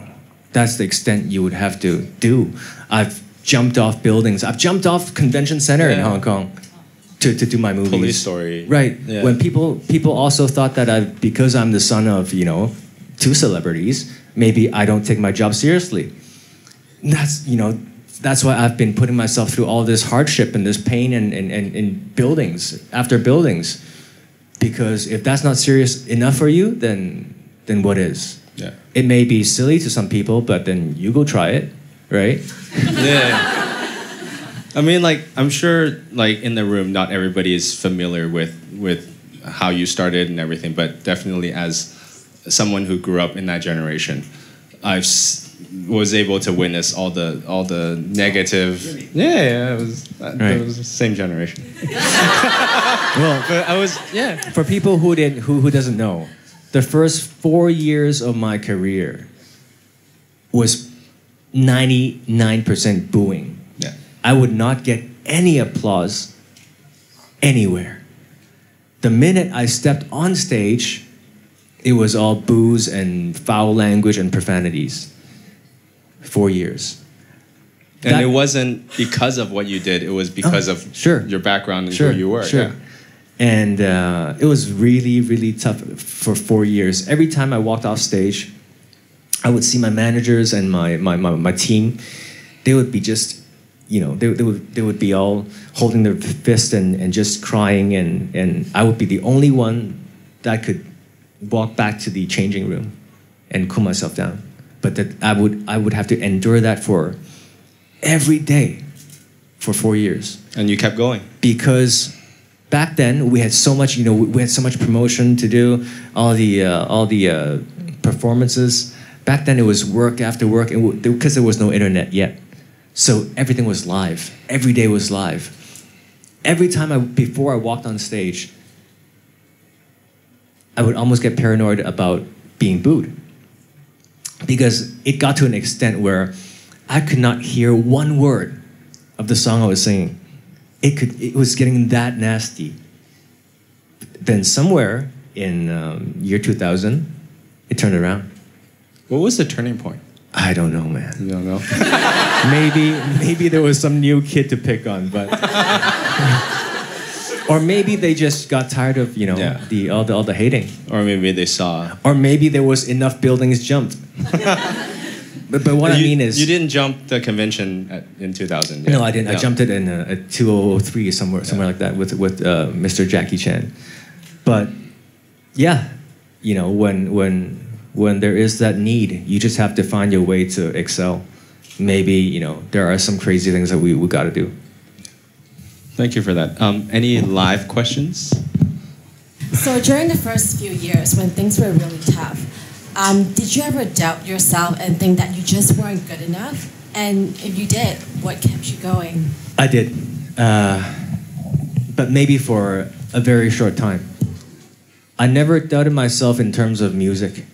[SPEAKER 2] that's the extent you would have to do. I've jumped off buildings. I've jumped off convention center in Hong Kong to, to do my movies.
[SPEAKER 4] Police story.
[SPEAKER 2] Right.
[SPEAKER 4] Yeah.
[SPEAKER 2] When people people also thought that I because I'm the son of, you know, two celebrities, maybe I don't take my job seriously. That's you know, that's why I've been putting myself through all this hardship and this pain and in, in, in buildings after buildings. Because if that's not serious enough for you, then then what is?
[SPEAKER 4] Yeah.
[SPEAKER 2] It may be silly to some people, but then you go try it, right?
[SPEAKER 4] yeah. I mean, like, I'm sure, like, in the room, not everybody is familiar with with how you started and everything, but definitely as someone who grew up in that generation, I was able to witness all the all the negative. Yeah, yeah, it was uh, that,
[SPEAKER 2] Right.
[SPEAKER 4] it was the same generation.
[SPEAKER 2] Well,
[SPEAKER 4] But I was, yeah,
[SPEAKER 2] for people who didn't who, who doesn't know, the first four years of my career was 99% booing. I would not get any applause anywhere. The minute I stepped on stage, it was all booze and foul language and profanities. Four years.
[SPEAKER 4] and
[SPEAKER 2] That-
[SPEAKER 4] it wasn't because of what you did; it was because of
[SPEAKER 2] sure.
[SPEAKER 4] your background and
[SPEAKER 2] sure,
[SPEAKER 4] who you were.
[SPEAKER 2] Sure.
[SPEAKER 4] Yeah.
[SPEAKER 2] And uh, it was really, really tough for four years. Every time I walked off stage, I would see my managers and my, my, my, my team, they would be just, you know, they, they, would, they would be all holding their fist and, and just crying, and, and I would be the only one that could walk back to the changing room and cool myself down. But that I would, I would have to endure that for every day for four years.
[SPEAKER 4] And you kept going?
[SPEAKER 2] Because back then we had so much, you know, we had so much promotion to do, all the, uh, all the uh, performances back then it was work after work and because there was no internet yet so everything was live. Every day was live. Every time i before i walked on stage i would almost get paranoid about being booed. Because it got to an extent where i could not hear one word of the song i was singing. It could it was getting that nasty. Then somewhere in um, year 2000 it turned around.
[SPEAKER 4] What was the turning point?
[SPEAKER 2] I don't know, man.
[SPEAKER 4] You don't know?
[SPEAKER 2] maybe maybe there was some new kid to pick on, but or maybe they just got tired of you know yeah. the all the all the hating.
[SPEAKER 4] Or maybe they saw.
[SPEAKER 2] Or maybe there was enough buildings jumped. but, but what
[SPEAKER 4] you,
[SPEAKER 2] I mean is
[SPEAKER 4] you didn't jump the convention at, in 2000.
[SPEAKER 2] Yeah. No, I didn't. No. I jumped it in a, a 2003 somewhere somewhere yeah. like that with with uh, Mr. Jackie Chan. But yeah, you know when when when there is that need, you just have to find your way to excel. Maybe, you know, there are some crazy things that we, we got to do.
[SPEAKER 4] Thank you for that. Um, any live questions?
[SPEAKER 5] So during the first few years when things were really tough, um, did you ever doubt yourself and think that you just weren't good enough? And if you did, what kept you going?
[SPEAKER 2] I did, uh, but maybe for a very short time. I never doubted myself in terms of music.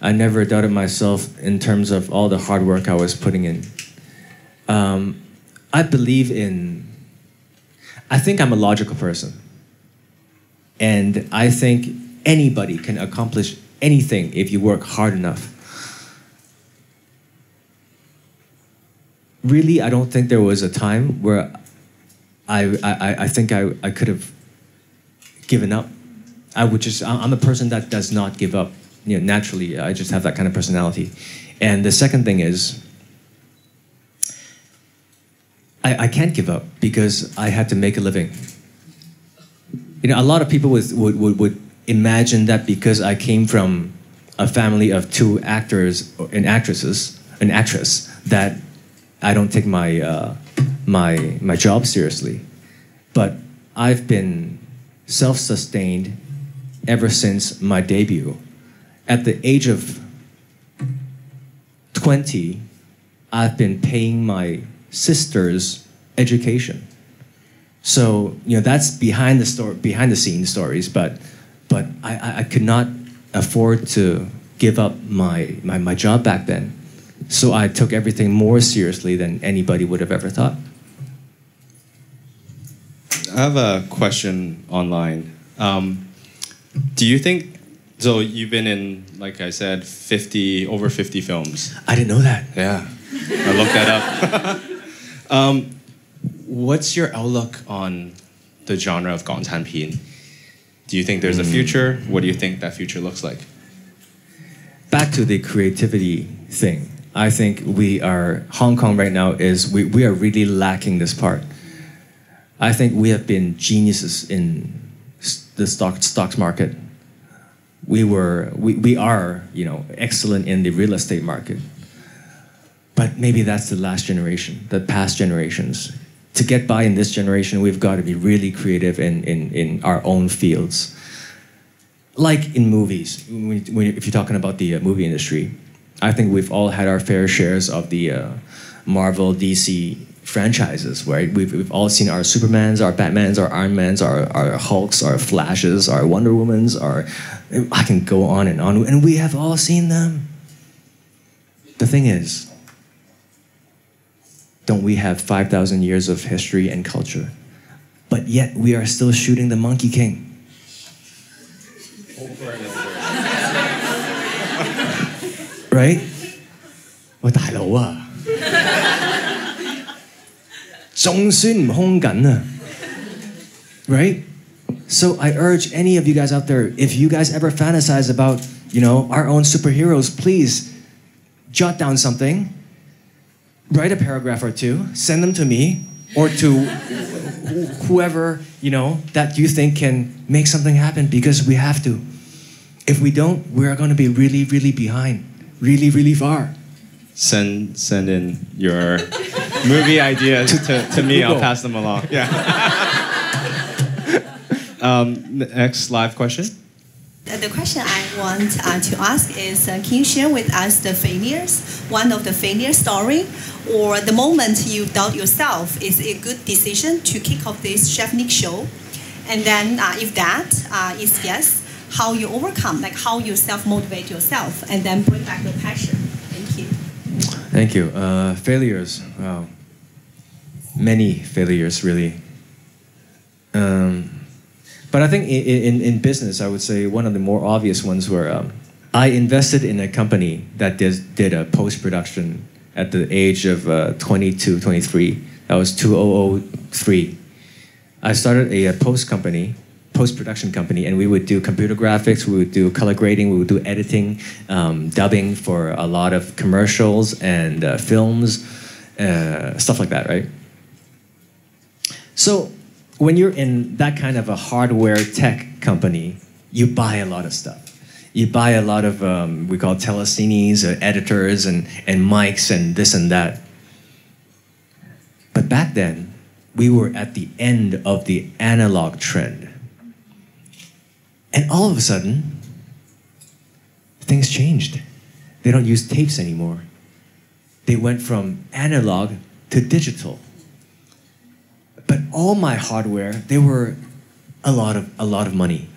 [SPEAKER 2] I never doubted myself in terms of all the hard work I was putting in. Um, I believe in, I think I'm a logical person. And I think anybody can accomplish anything if you work hard enough. Really, I don't think there was a time where I, I, I think I, I could have given up. I would just, I'm a person that does not give up you know, naturally, I just have that kind of personality. And the second thing is, I, I can't give up because I had to make a living. You know, a lot of people would, would, would, imagine that because I came from a family of two actors and actresses, an actress, that I don't take my, uh, my, my job seriously. But I've been self sustained ever since my debut at the age of 20, I've been paying my sister's education. So you know that's behind the story, behind the scenes stories. But but I, I could not afford to give up my, my, my job back then. So I took everything more seriously than anybody would have ever thought.
[SPEAKER 4] I have a question online. Um, do you think so you've been in, like I said, 50 over 50 films.
[SPEAKER 2] I didn't know that.
[SPEAKER 4] Yeah, I looked that up. um, what's your outlook on the genre of Pin? Do you think there's a hmm. future? What do you think that future looks like?
[SPEAKER 2] Back to the creativity thing. I think we are Hong Kong right now is we, we are really lacking this part. I think we have been geniuses in the stock stocks market we were we, we are you know excellent in the real estate market. But maybe that's the last generation the past generations. To get by in this generation we've got to be really creative in, in, in our own fields. Like in movies when, when, if you're talking about the uh, movie industry i think we've all had our fair shares of the uh, marvel dc franchises, right? We've, we've all seen our Supermans, our Batmans, our Iron Mans, our, our Hulks, our Flashes, our Wonder Womans, our. I can go on and on, and we have all seen them. The thing is, don't we have 5,000 years of history and culture? But yet we are still shooting the Monkey King. right? 喂，大佬啊！ 仲算唔凶紧啊！Right? So I urge any of you guys out there, if you guys ever fantasize about, you know, our own superheroes, please jot down something, write a paragraph or two, send them to me or to whoever you know that you think can make something happen because we have to. If we don't, we are going to be really, really behind, really, really far.
[SPEAKER 4] Send send in your movie ideas to, to me. I'll pass them along. Yeah. um, next live question.
[SPEAKER 6] The question I want uh, to ask is, uh, can you share with us the failures, one of the failure story, or the moment you doubt yourself is a good decision to kick off this Chef Nick show? And then uh, if that uh, is yes, how you overcome, like how you self-motivate yourself and then bring back the passion. Thank you.
[SPEAKER 2] Uh, failures, wow. Many failures, really. Um, but I think in, in, in, business, I would say one of the more obvious ones were um, I invested in a company that did, did a post production at the age of uh, 22, 23. That was 2003. I started a, a post company, post production company, and we would do computer graphics, we would do color grading, we would do editing, um, dubbing for a lot of commercials and uh, films, uh, stuff like that, right? So when you're in that kind of a hardware tech company, you buy a lot of stuff. You buy a lot of um, we call telecines, or editors, and and mics, and this and that. But back then, we were at the end of the analog trend, and all of a sudden, things changed. They don't use tapes anymore. They went from analog to digital but all my hardware, they were a lot of a lot of money.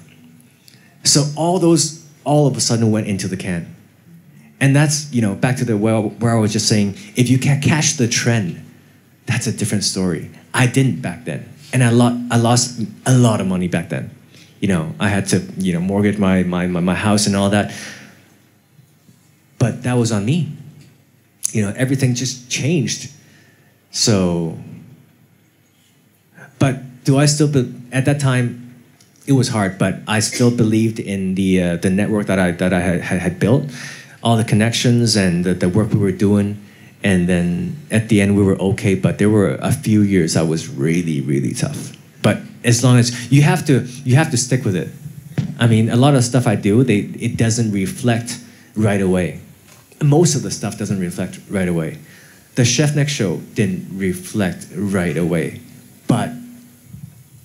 [SPEAKER 2] So all those all of a sudden went into the can. And that's, you know, back to the well where I was just saying, if you can catch the trend, that's a different story. I didn't back then. And I, lo- I lost a lot of money back then. You know, I had to, you know, mortgage my, my, my, my house and all that. But that was on me. You know, everything just changed. So but do I still, be, at that time, it was hard, but I still believed in the, uh, the network that I, that I had, had built, all the connections and the, the work we were doing. And then at the end, we were okay, but there were a few years that was really, really tough. As long as you have to, you have to stick with it. I mean, a lot of stuff I do, they, it doesn't reflect right away. Most of the stuff doesn't reflect right away. The Chef Nick's show didn't reflect right away, but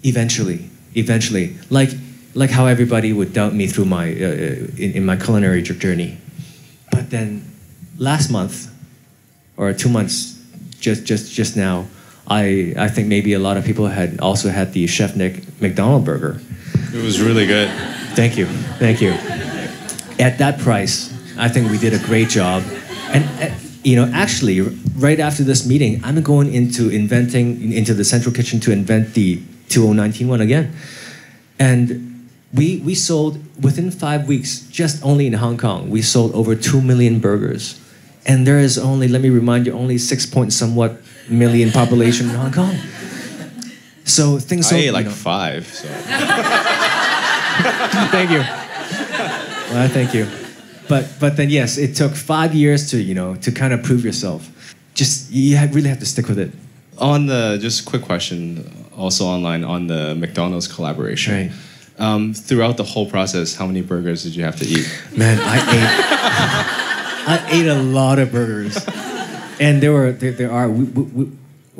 [SPEAKER 2] eventually, eventually, like like how everybody would doubt me through my uh, uh in, in my culinary journey. But then, last month, or two months, just just just now, I I think maybe a lot of people had also had the Chef Nick McDonald burger.
[SPEAKER 4] It was really good.
[SPEAKER 2] Thank you, thank you. At that price, I think we did a great job, and. Uh, you know, actually, right after this meeting, I'm going into inventing into the central kitchen to invent the 2019 one again. And we, we sold, within five weeks, just only in Hong Kong, we sold over 2 million burgers. And there is only, let me remind you, only 6 point somewhat million population in Hong Kong. So things
[SPEAKER 4] I ate like you know, five. So.
[SPEAKER 2] thank you. Well, thank you. But but then yes, it took five years to you know to kind of prove yourself. Just you really have to stick with it.
[SPEAKER 4] On the just quick question, also online on the McDonald's collaboration.
[SPEAKER 2] Right.
[SPEAKER 4] Um, throughout the whole process, how many burgers did you have to eat?
[SPEAKER 2] Man, I ate. I ate a lot of burgers, and there were there, there are. We, we, we,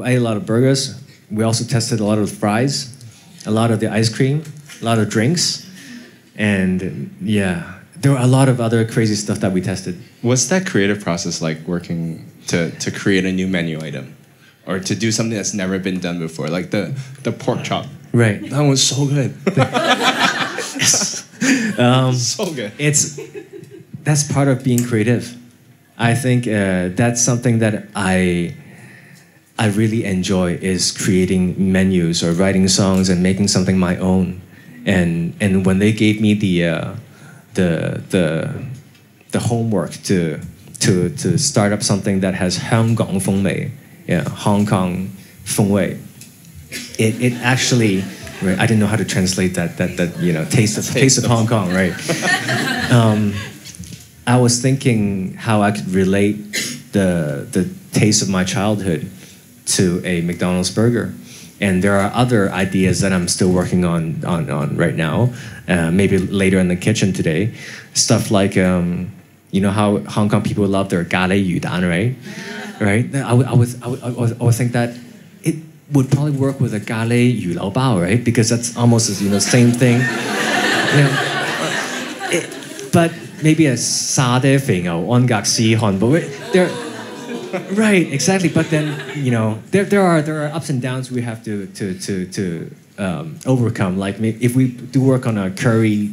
[SPEAKER 2] I ate a lot of burgers. We also tested a lot of fries, a lot of the ice cream, a lot of drinks, and yeah, there were a lot of other crazy stuff that we tested.
[SPEAKER 4] What's that creative process like working to to create a new menu item? or to do something that's never been done before, like the the pork chop.
[SPEAKER 2] Right.
[SPEAKER 4] That was so good.
[SPEAKER 2] um,
[SPEAKER 4] so good.
[SPEAKER 2] It's that's part of being creative. I think uh, that's something that I I really enjoy is creating menus or writing songs and making something my own. And and when they gave me the uh, the the the homework to to to start up something that has Hong Kong feng mei, yeah, Hong Kong feng wei, it it actually. I didn't know how to translate that. That that you know, taste of, taste, taste of Hong Kong, right? um, I was thinking how I could relate the the taste of my childhood to a McDonald's burger. And there are other ideas that I'm still working on on, on right now. Uh, maybe later in the kitchen today, stuff like um, you know how Hong Kong people love their gale yu dan, right? Right. I, would, I, would, I, would, I think that it would probably work with a gale yu lao bao, right? Because that's almost you know same thing. you know, it, but maybe a sade thing or on gak si hon, but there right, exactly. But then you know there, there are there are ups and downs we have to to to to um, overcome. Like if we do work on a curry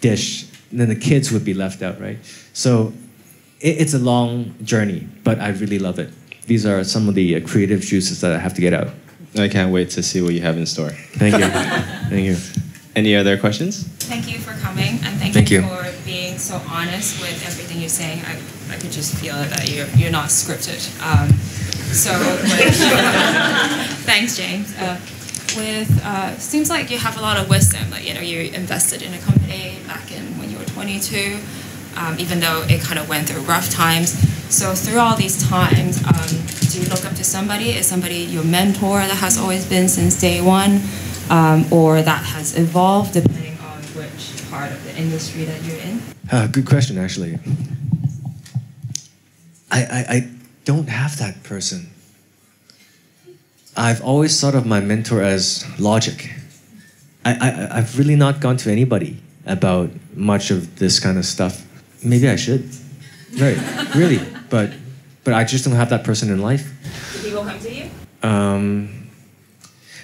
[SPEAKER 2] dish, then the kids would be left out, right? So it, it's a long journey, but I really love it. These are some of the uh, creative juices that I have to get out.
[SPEAKER 4] I can't wait to see what you have in store.
[SPEAKER 2] Thank you. thank you.
[SPEAKER 4] Any other questions?
[SPEAKER 7] Thank you for coming, and thank,
[SPEAKER 2] thank
[SPEAKER 7] you,
[SPEAKER 2] you
[SPEAKER 7] for being so honest with everything you're saying. I, I could just feel it that you're, you're not scripted. Um, so, thanks, James. Uh, with uh, seems like you have a lot of wisdom. Like you know, you invested in a company back in when you were 22, um, even though it kind of went through rough times. So through all these times, um, do you look up to somebody? Is somebody your mentor that has always been since day one, um, or that has evolved depending part of the industry that you're in?
[SPEAKER 2] Uh, good question, actually. I, I, I don't have that person. I've always thought of my mentor as logic. I, I, I've really not gone to anybody about much of this kind of stuff. Maybe I should. Right, really. But, but I just don't have that person in life.
[SPEAKER 7] Do people come to you?
[SPEAKER 2] Um,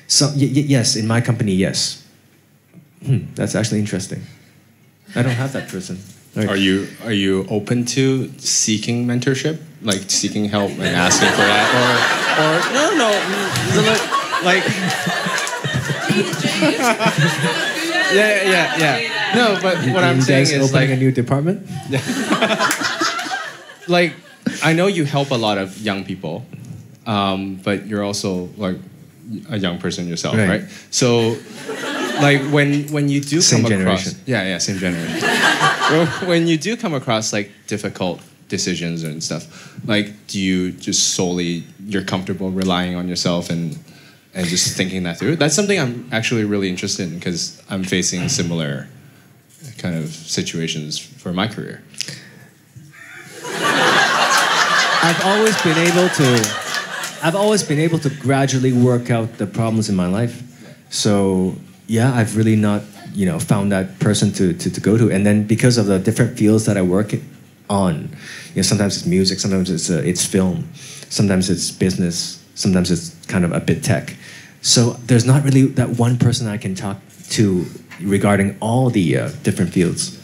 [SPEAKER 2] so, y- y- yes, in my company, yes. Hmm, that's actually interesting. I don't have that person.
[SPEAKER 4] Right. Are you are you open to seeking mentorship, like seeking help and asking for that, or or no no like yeah yeah yeah no, but what I'm saying is like
[SPEAKER 2] a new department.
[SPEAKER 4] like I know you help a lot of young people, um, but you're also like a young person yourself, right? right? So like when when you do
[SPEAKER 2] same
[SPEAKER 4] come
[SPEAKER 2] generation.
[SPEAKER 4] across yeah yeah same generation. When you do come across like difficult decisions and stuff like do you just solely you're comfortable relying on yourself and and just thinking that through? That's something i'm actually really interested in because i'm facing similar kind of situations for my career.
[SPEAKER 2] I've always been able to i've always been able to gradually work out the problems in my life. So yeah, I've really not you know found that person to, to, to go to, and then because of the different fields that I work on, you know, sometimes it's music, sometimes it's uh, it's film, sometimes it's business, sometimes it's kind of a bit tech. So there's not really that one person I can talk to regarding all the uh, different fields.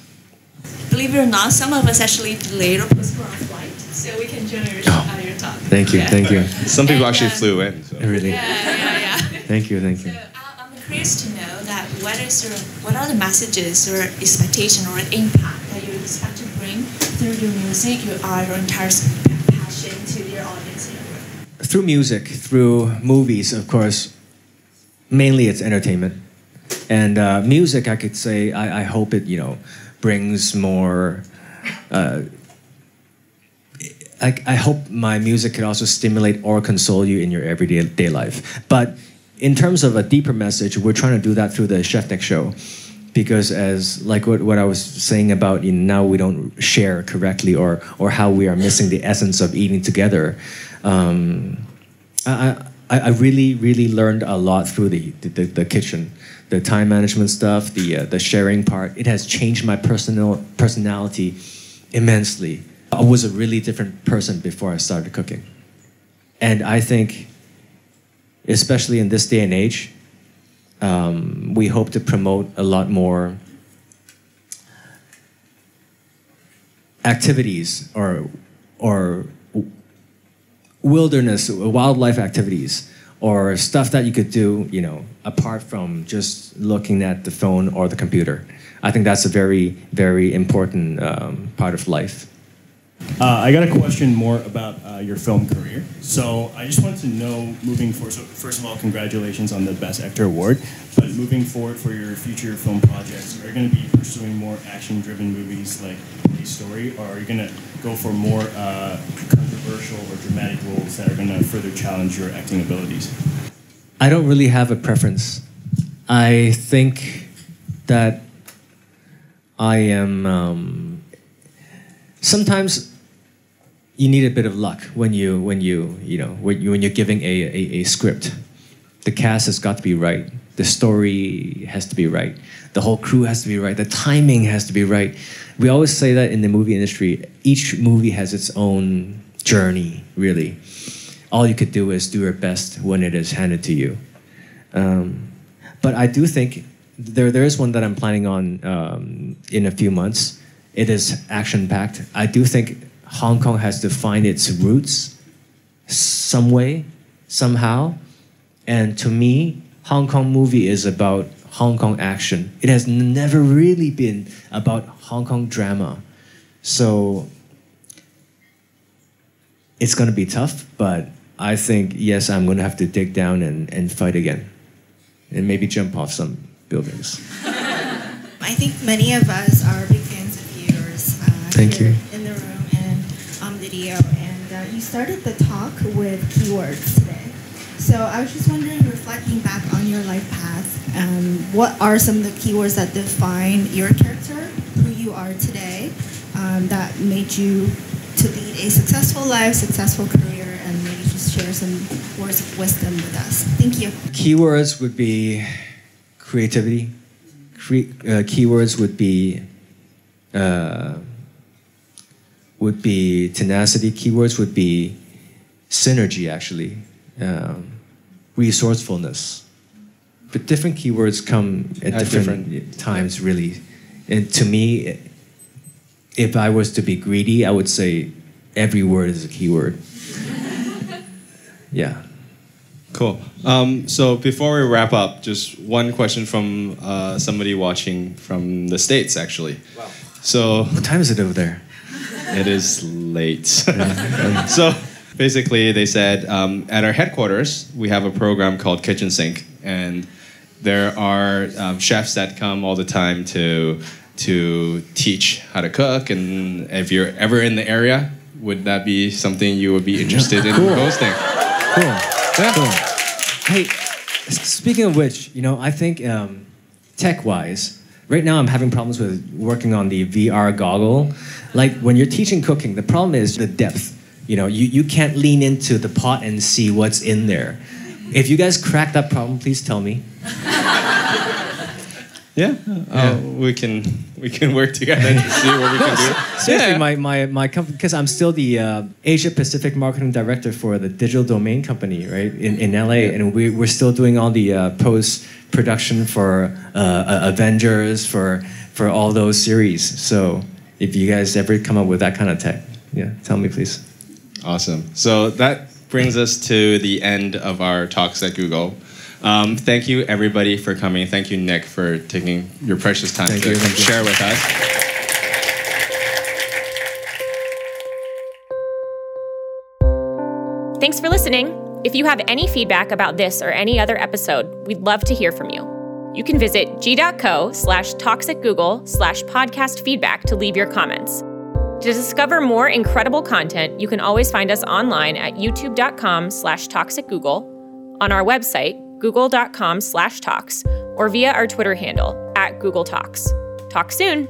[SPEAKER 8] Believe it or not, some of us actually delayed our postponed flight, so we can join your, oh, your talk.
[SPEAKER 2] Thank you,
[SPEAKER 8] yeah.
[SPEAKER 2] thank you.
[SPEAKER 4] Some people and, actually uh, flew in.
[SPEAKER 2] So. Really?
[SPEAKER 8] Yeah, yeah, yeah.
[SPEAKER 2] Thank you, thank you.
[SPEAKER 8] So, I'm curious to know that what is of, what are the messages or expectation or impact that you expect to bring through your music, your art, your entire passion to your audience?
[SPEAKER 2] Through music, through movies, of course. Mainly, it's entertainment, and uh, music. I could say I, I, hope it you know brings more. Uh, I, I hope my music could also stimulate or console you in your everyday day life, but in terms of a deeper message, we're trying to do that through the Chef Nick show. Because as like what, what I was saying about you know, now we don't share correctly or or how we are missing the essence of eating together. Um, I, I, I really really learned a lot through the the, the kitchen, the time management stuff, the uh, the sharing part. It has changed my personal personality immensely. I was a really different person before I started cooking, and I think especially in this day and age, um, we hope to promote a lot more activities or or wilderness wildlife activities or stuff that you could do you know apart from just looking at the phone or the computer. I think that's a very very important um, part of life
[SPEAKER 9] Uh, I got a question more about uh, your film career. So I just wanted to know, moving forward. So first of all, congratulations on the Best Actor award. But moving forward for your future film projects, are you going to be pursuing more action-driven movies like Police Story, or are you going to go for more uh, controversial or dramatic roles that are going to further challenge your acting abilities?
[SPEAKER 2] I don't really have a preference. I think that I am. Um, sometimes you need a bit of luck when you when you you know when, you, when you're giving a, a, a script. The cast has got to be right. The story has to be right. The whole crew has to be right. The timing has to be right. We always say that in the movie industry, each movie has its own journey. Really, all you could do is do your best when it is handed to you. Um, but I do think there there is one that I'm planning on um, in a few months. It is action packed. I do think Hong Kong has to find its roots some way, somehow. And to me, Hong Kong movie is about Hong Kong action. It has never really been about Hong Kong drama. So it's going to be tough, but I think, yes, I'm going to have to dig down and, and fight again and maybe jump off some buildings.
[SPEAKER 8] I think many of us are
[SPEAKER 2] Thank you.
[SPEAKER 8] In the room and on video, and uh, you started the talk with keywords today. So I was just wondering, reflecting back on your life path, um, what are some of the keywords that define your character, who you are today, um, that made you to lead a successful life, successful career, and maybe just share some words of wisdom with us. Thank you.
[SPEAKER 2] Keywords would be creativity. Cre- uh, keywords would be uh, would be tenacity. Keywords would be synergy, actually, um, resourcefulness. But different keywords come at,
[SPEAKER 4] At
[SPEAKER 2] different,
[SPEAKER 4] different-
[SPEAKER 2] times, really. And to me, if I was to be greedy, I would say every word is a keyword. yeah.
[SPEAKER 4] Cool. Um, so before we wrap up, just one question from uh, somebody watching from the States, actually. Wow. So
[SPEAKER 2] What time is it over there?
[SPEAKER 4] It is late. so basically, they said um, at our headquarters, we have a program called Kitchen Sink. And there are um, chefs that come all the time to, to teach how to cook. And if you're ever in the area, would that be something you would be interested in hosting?
[SPEAKER 2] Cool. Cool. Hey, speaking of which, you know, I think um, tech-wise, right now I'm having problems with working on the VR goggle. Like when you're teaching cooking, the problem is the depth. You know, you, you can't lean into the pot and see what's in there. If you guys crack that problem, please tell me.
[SPEAKER 4] Yeah, Uh, we can we can work together to see what we can do.
[SPEAKER 2] Seriously,
[SPEAKER 4] Yeah.
[SPEAKER 2] my, my, my company, because I'm still the uh, Asia Pacific marketing director for the digital domain company, right, in, in LA. And we, we're still doing all the uh, post production for uh, uh, Avengers, for, for all those series. So if you guys ever come up with that kind of tech, yeah, tell me, please.
[SPEAKER 4] Awesome. So that brings us to the end of our talks at Google. Um, thank you, everybody, for coming. Thank you, Nick, for taking your precious time
[SPEAKER 2] Thank
[SPEAKER 4] to
[SPEAKER 2] you,
[SPEAKER 4] come
[SPEAKER 2] thank you.
[SPEAKER 4] share with us.
[SPEAKER 1] Thanks for listening. If you have any feedback about this or any other episode, we'd love to hear from you. You can visit g.co slash talks at Google slash podcast feedback to leave your comments. To discover more incredible content, you can always find us online at youtube.com slash talks at Google, on our website, google.com slash talks, or via our Twitter handle at Google Talks. Talk soon!